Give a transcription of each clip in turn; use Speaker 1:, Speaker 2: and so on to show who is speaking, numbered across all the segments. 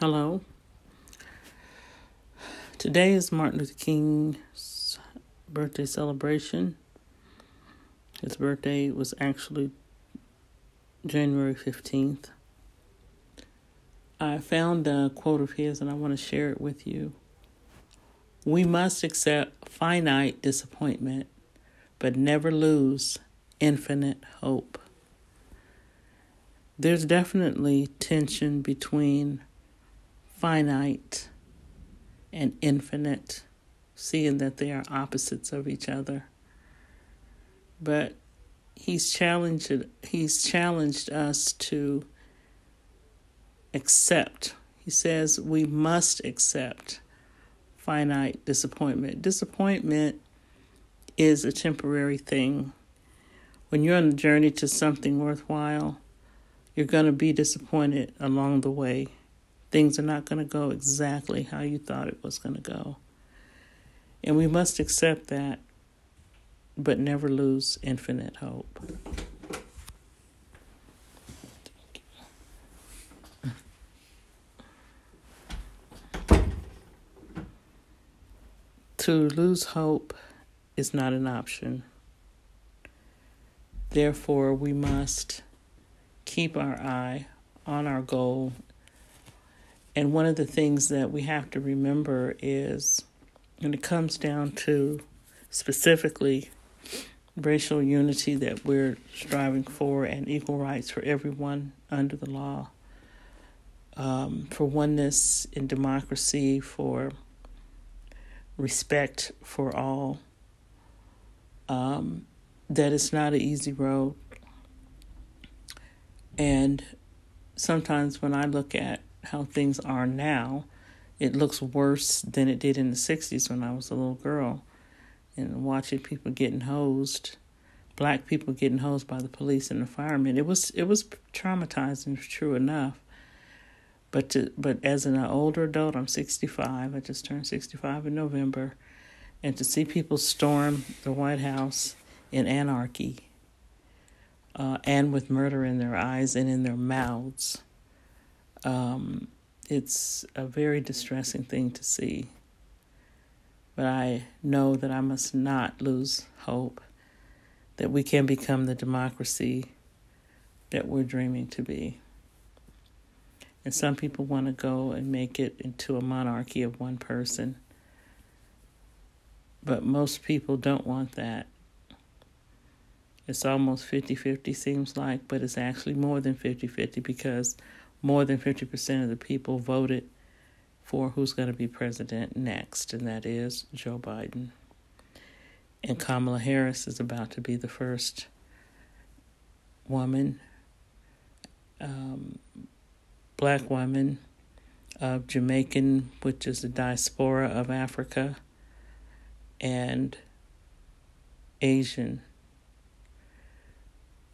Speaker 1: Hello. Today is Martin Luther King's birthday celebration. His birthday was actually January 15th. I found a quote of his and I want to share it with you. We must accept finite disappointment, but never lose infinite hope. There's definitely tension between finite and infinite, seeing that they are opposites of each other. But he's challenged he's challenged us to accept. He says we must accept finite disappointment. Disappointment is a temporary thing. When you're on the journey to something worthwhile, you're going to be disappointed along the way things are not going to go exactly how you thought it was going to go. And we must accept that, but never lose infinite hope. To lose hope is not an option. Therefore, we must keep our eye on our goal and one of the things that we have to remember is when it comes down to specifically racial unity that we're striving for and equal rights for everyone under the law, um, for oneness in democracy, for respect for all, um, that it's not an easy road. And sometimes when I look at how things are now, it looks worse than it did in the 60s when I was a little girl. And watching people getting hosed, black people getting hosed by the police and the firemen, it was it was traumatizing, true enough. But to, but as an older adult, I'm 65. I just turned 65 in November, and to see people storm the White House in anarchy, uh, and with murder in their eyes and in their mouths, um, it's a very distressing thing to see. But I know that I must not lose hope that we can become the democracy that we're dreaming to be. And some people want to go and make it into a monarchy of one person. But most people don't want that. It's almost 50 50, seems like, but it's actually more than 50 50 because more than 50% of the people voted for who's going to be president next, and that is Joe Biden. And Kamala Harris is about to be the first woman, um, black woman of Jamaican, which is the diaspora of Africa, and Asian.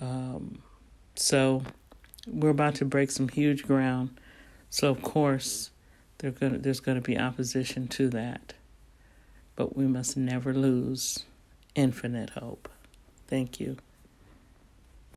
Speaker 1: Um, so we're about to break some huge ground. So of course, gonna, there's going to be opposition to that. But we must never lose infinite hope. Thank you.